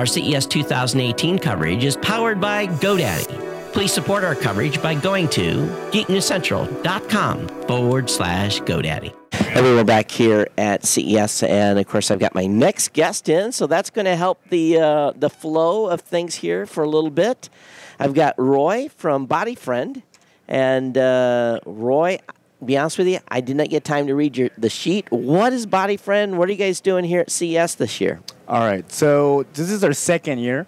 Our CES 2018 coverage is powered by GoDaddy. Please support our coverage by going to geeknewscentral.com forward slash GoDaddy. Everyone back here at CES, and of course, I've got my next guest in, so that's going to help the uh, the flow of things here for a little bit. I've got Roy from Body Friend, and uh, Roy, be honest with you, I did not get time to read your the sheet. What is Body Friend? What are you guys doing here at CES this year? All right. So this is our second year.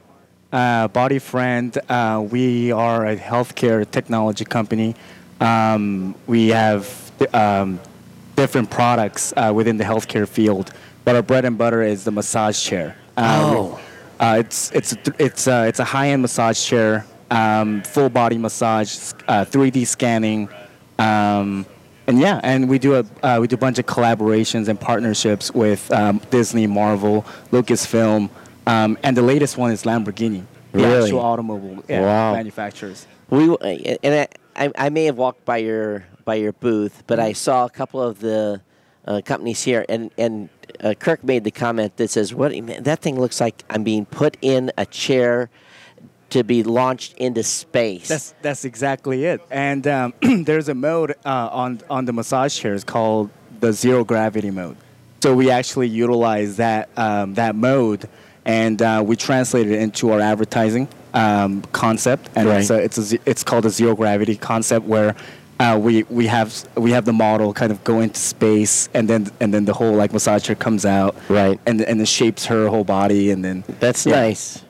Uh, Body Friend, uh, we are a healthcare technology company. Um, we have um, different products uh, within the healthcare field, but our bread and butter is the massage chair. oh. Uh, it's it's it's uh, it's a high-end massage chair, um, full body massage, 3D uh, scanning. Um, and yeah, and we do a uh, we do a bunch of collaborations and partnerships with um, Disney, Marvel, Lucasfilm, um, and the latest one is Lamborghini, the really? actual automobile yeah, wow. manufacturers. We and I, I, may have walked by your by your booth, but I saw a couple of the uh, companies here, and and uh, Kirk made the comment that says, "What that thing looks like? I'm being put in a chair." to be launched into space. That's that's exactly it. And um, there's a mode uh, on on the massage chairs called the zero gravity mode. So we actually utilize that um, that mode, and uh, we translate it into our advertising um, concept. And right. it's a, it's a, it's called a zero gravity concept where. Uh, we we have we have the model kind of go into space and then and then the whole like massage chair comes out right and and it shapes her whole body and then that's yeah. nice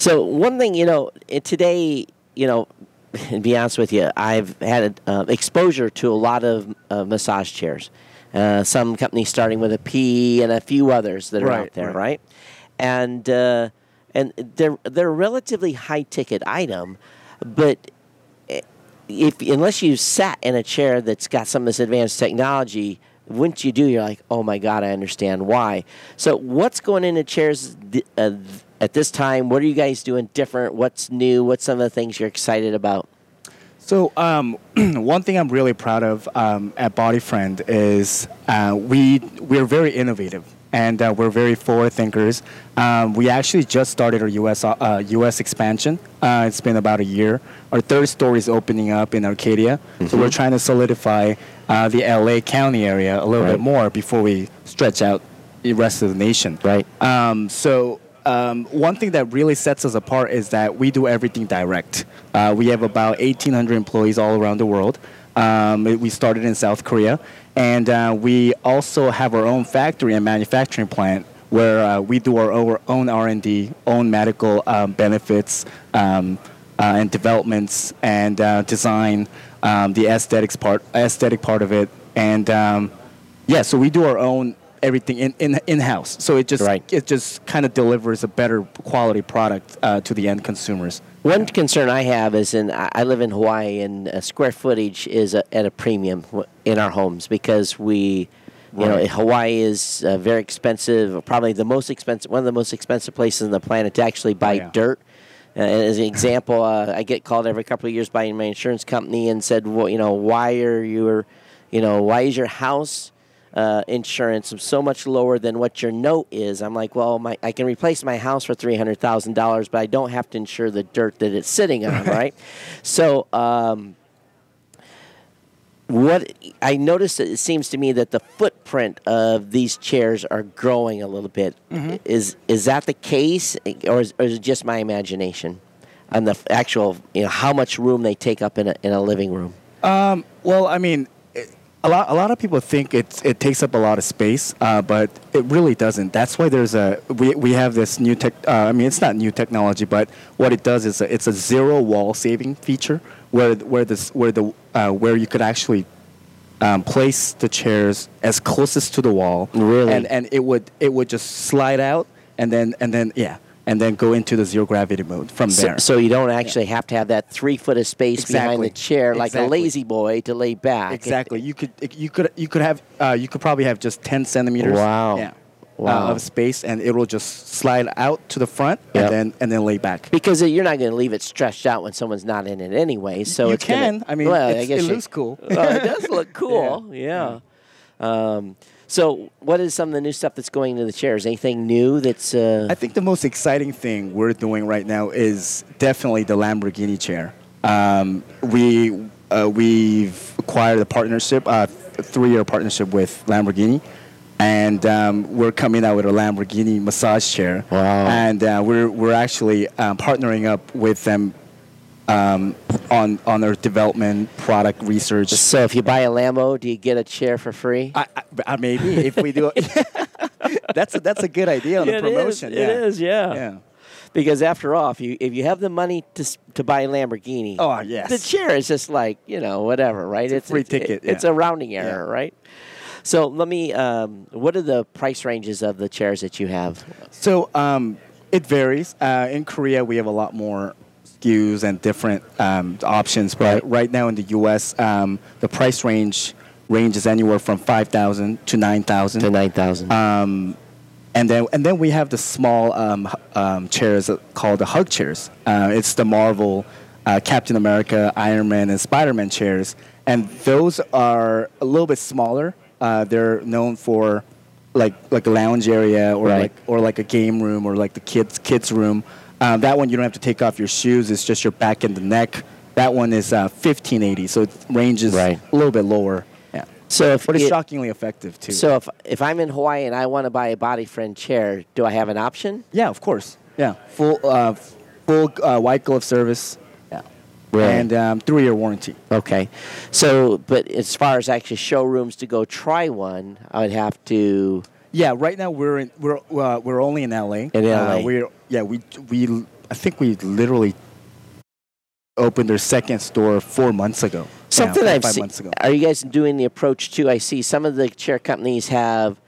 so one thing, you know, today, you know, to be honest with you, I've had uh, exposure to a lot of uh, massage chairs. Uh, some companies starting with a P and a few others that are right, out there, right? right? And uh, and they're they're a relatively high ticket item, but if unless you sat in a chair that's got some of this advanced technology, once you do, you're like, oh my god, I understand why. So what's going into chairs? Th- uh, at this time? What are you guys doing different? What's new? What's some of the things you're excited about? So um, one thing I'm really proud of um, at Bodyfriend is uh, we we're very innovative and uh, we're very forward thinkers. Um, we actually just started our U.S. Uh, U.S. expansion. Uh, it's been about a year. Our third store is opening up in Arcadia, mm-hmm. so we're trying to solidify uh, the L.A. County area a little right. bit more before we stretch out the rest of the nation. Right. Um, so um, one thing that really sets us apart is that we do everything direct. Uh, we have about 1,800 employees all around the world. Um, we started in South Korea, and uh, we also have our own factory and manufacturing plant where uh, we do our own R&D, own medical um, benefits um, uh, and developments, and uh, design um, the aesthetics part, aesthetic part of it, and um, yeah, so we do our own everything in, in, in-house. So it just right. it just kind of delivers a better quality product uh, to the end consumers. One concern I have is in I live in Hawaii and uh, square footage is a, at a premium in our homes because we you right. know Hawaii is uh, very expensive, probably the most expensive one of the most expensive places on the planet to actually buy yeah. dirt. Uh, as an example, uh, I get called every couple of years by my insurance company and said, "Well, you know, why are you, you know, why is your house uh, insurance of so much lower than what your note is. I'm like, well, my, I can replace my house for three hundred thousand dollars, but I don't have to insure the dirt that it's sitting on, right? So, um, what I noticed, it seems to me that the footprint of these chairs are growing a little bit. Mm-hmm. Is is that the case, or is, or is it just my imagination? On the actual, you know, how much room they take up in a in a living room. Um, well, I mean, a lot, a lot of people think it, it takes up a lot of space, uh, but it really doesn't. That's why there's a we, we have this new tech. Uh, I mean, it's not new technology, but what it does is a, it's a zero wall saving feature where where this where the uh, where you could actually um, place the chairs as closest to the wall, really, and and it would it would just slide out, and then and then yeah, and then go into the zero gravity mode from there. So you don't actually yeah. have to have that three foot of space exactly. behind the chair like exactly. a La-Z-Boy to lay back. Exactly. It, you could you could you could have uh, you could probably have just ten centimeters. Wow. Yeah. uh, of space, and it will just slide out to the front Yep. and then and then lay back. Because you're not going to leave it stretched out when someone's not in it anyway. So you it's gonna- can. I mean, well, I guess it you- looks cool. well, it does look cool. yeah. Um, so, what is some of the new stuff that's going into the chairs? Anything new that's? Uh, I think the most exciting thing we're doing right now is definitely the Lamborghini chair. Um, we uh, we've acquired a partnership, a three-year partnership with Lamborghini, and um, we're coming out with a Lamborghini massage chair. Wow. And uh, we're we're actually um, partnering up with them um, on on their development, product research. so, if you buy a Lambo, do you get a chair for free? I, I, I- maybe if we do, that's a, that's a good idea on Yeah, the promotion. It yeah. is, yeah. Yeah. Because after all, if you if you have the money to to buy a Lamborghini, Oh, yes. the chair is just like you know whatever, right? It's a free ticket, It's yeah. a rounding error, right? So let me. Um, what are the price ranges of the chairs that you have? So um, it varies. Uh, in Korea, we have a lot more SKUs and different um, options. But Right. right. now in the U.S., um, the price range ranges anywhere from five thousand to nine thousand. To nine thousand. Um, and then and then we have the small um, um, chairs called the hug chairs. Uh, it's the Marvel, uh, Captain America, Iron Man, and Spider Man chairs, and those are a little bit smaller. Uh, they're known for like like a lounge area or Right. like or like a game room or like the kids kids room. Um, that one you don't have to take off your shoes. It's just your back and the neck. That one is uh, 1580, so it ranges Right. a little bit lower. Yeah, so if but it's it- shockingly effective too. so if if I'm in Hawaii and I want to buy a body friend chair, do I have an option? Yeah, of course. Yeah, full uh, full uh, white glove service. Yeah, Right. and um, three year warranty. Okay. So, but as far as actually showrooms to go try one, I would have to. Yeah, right now we're in we're uh, we're only in LA. In LA. Uh, we're yeah we we I think we literally opened our second store four months ago. Something yeah, I've five seen. months ago. Are you guys doing the approach too? I see some of the chair companies have.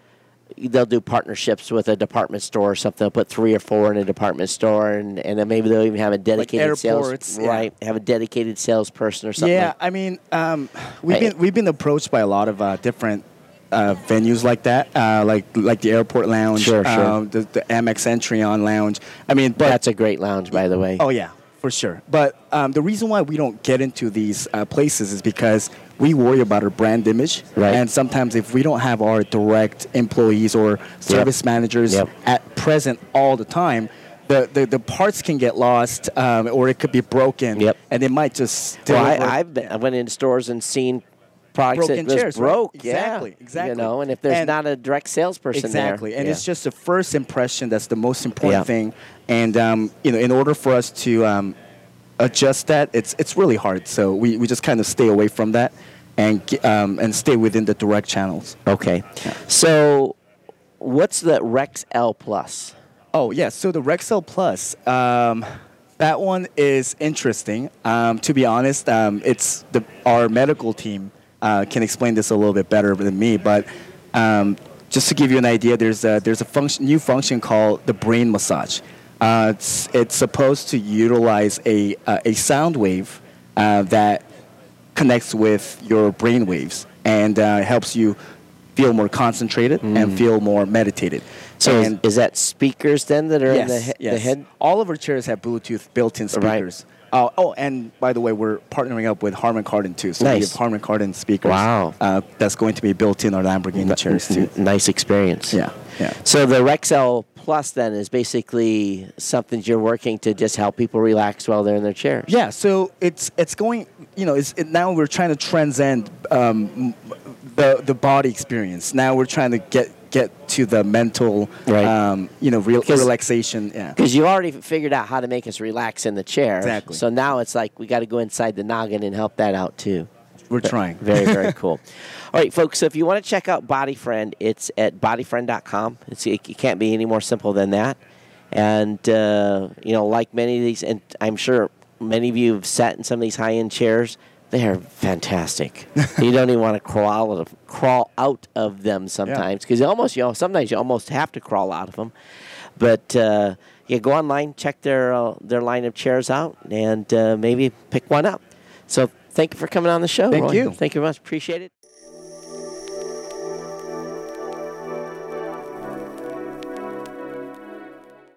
They'll do partnerships with a department store or something. They'll put three or four in a department store, and, and then maybe they'll even have a dedicated sales airports, yeah. right. Have a dedicated salesperson or something. Yeah, I mean, um, we've Hey. been we've been approached by a lot of uh, different uh, venues like that, uh, like like the airport lounge, Sure, sure. um, the, the Amex Centurion lounge. I mean, but that's a great lounge, by the way. Oh yeah, for sure. But um, the reason why we don't get into these uh, places is because we worry about our brand image, Right. and sometimes if we don't have our direct employees or service managers Yep. at present all the time. The, the, the parts can get lost, um, or it could be broken, Yep. and it might just. Well, I, I've been, I went into stores and seen products Broken that chairs, just right? broke. Exactly, yeah, exactly. You know, and if there's And- not a direct salesperson exactly there, and yeah. it's just the first impression that's the most important Yeah. thing and um, you know in order for us to um, adjust that it's it's really hard so we, we just kind of stay away from that and um, and stay within the direct channels okay. So, what's the Rexl Plus? oh yeah so the Rexl Plus um, that one is interesting um, to be honest um, it's the our medical team uh, can explain this a little bit better than me but um, just to give you an idea there's a there's a function new function called the brain massage uh, it's, it's supposed to utilize a, uh, a sound wave uh, that connects with your brain waves and uh, helps you feel more concentrated and feel more meditated. Mm. So, is, and is that speakers then that are in the, yes, he- yes. the head? All of our chairs have Bluetooth built-in Right. Speakers. Oh, oh, and by the way, we're partnering up with Harman Kardon too. So we Nice. have Harman Kardon speakers. Wow. Uh, that's going to be built in our Lamborghini chairs too. N- Nice experience. Yeah, yeah. So the Rexl Plus then is basically something you're working to just help people relax while they're in their chairs. Yeah, so it's it's going. You know, it's, it, now we're trying to transcend um, the the body experience. Now we're trying to get get to the mental, Right. um, you know, real, relaxation. Yeah, Because you already figured out how to make us relax in the chair. Exactly. So now it's like we got to go inside the noggin and help that out too. we're trying. Very, very cool. All right, folks. So if you want to check out Body Friend, it's at bodyfriend.com. It's, it can't be any more simple than that. And, uh, you know, like many of these, and I'm sure many of you have sat in some of these high end chairs, they are fantastic. you don't even want to crawl out of, crawl out of them sometimes because you almost, you know, sometimes you almost have to crawl out of them. But, uh, yeah, go online, check their, uh, their line of chairs out, and uh, maybe pick one up. So thank you for coming on the show. Thank Roy. you. Thank you very much. Appreciate it.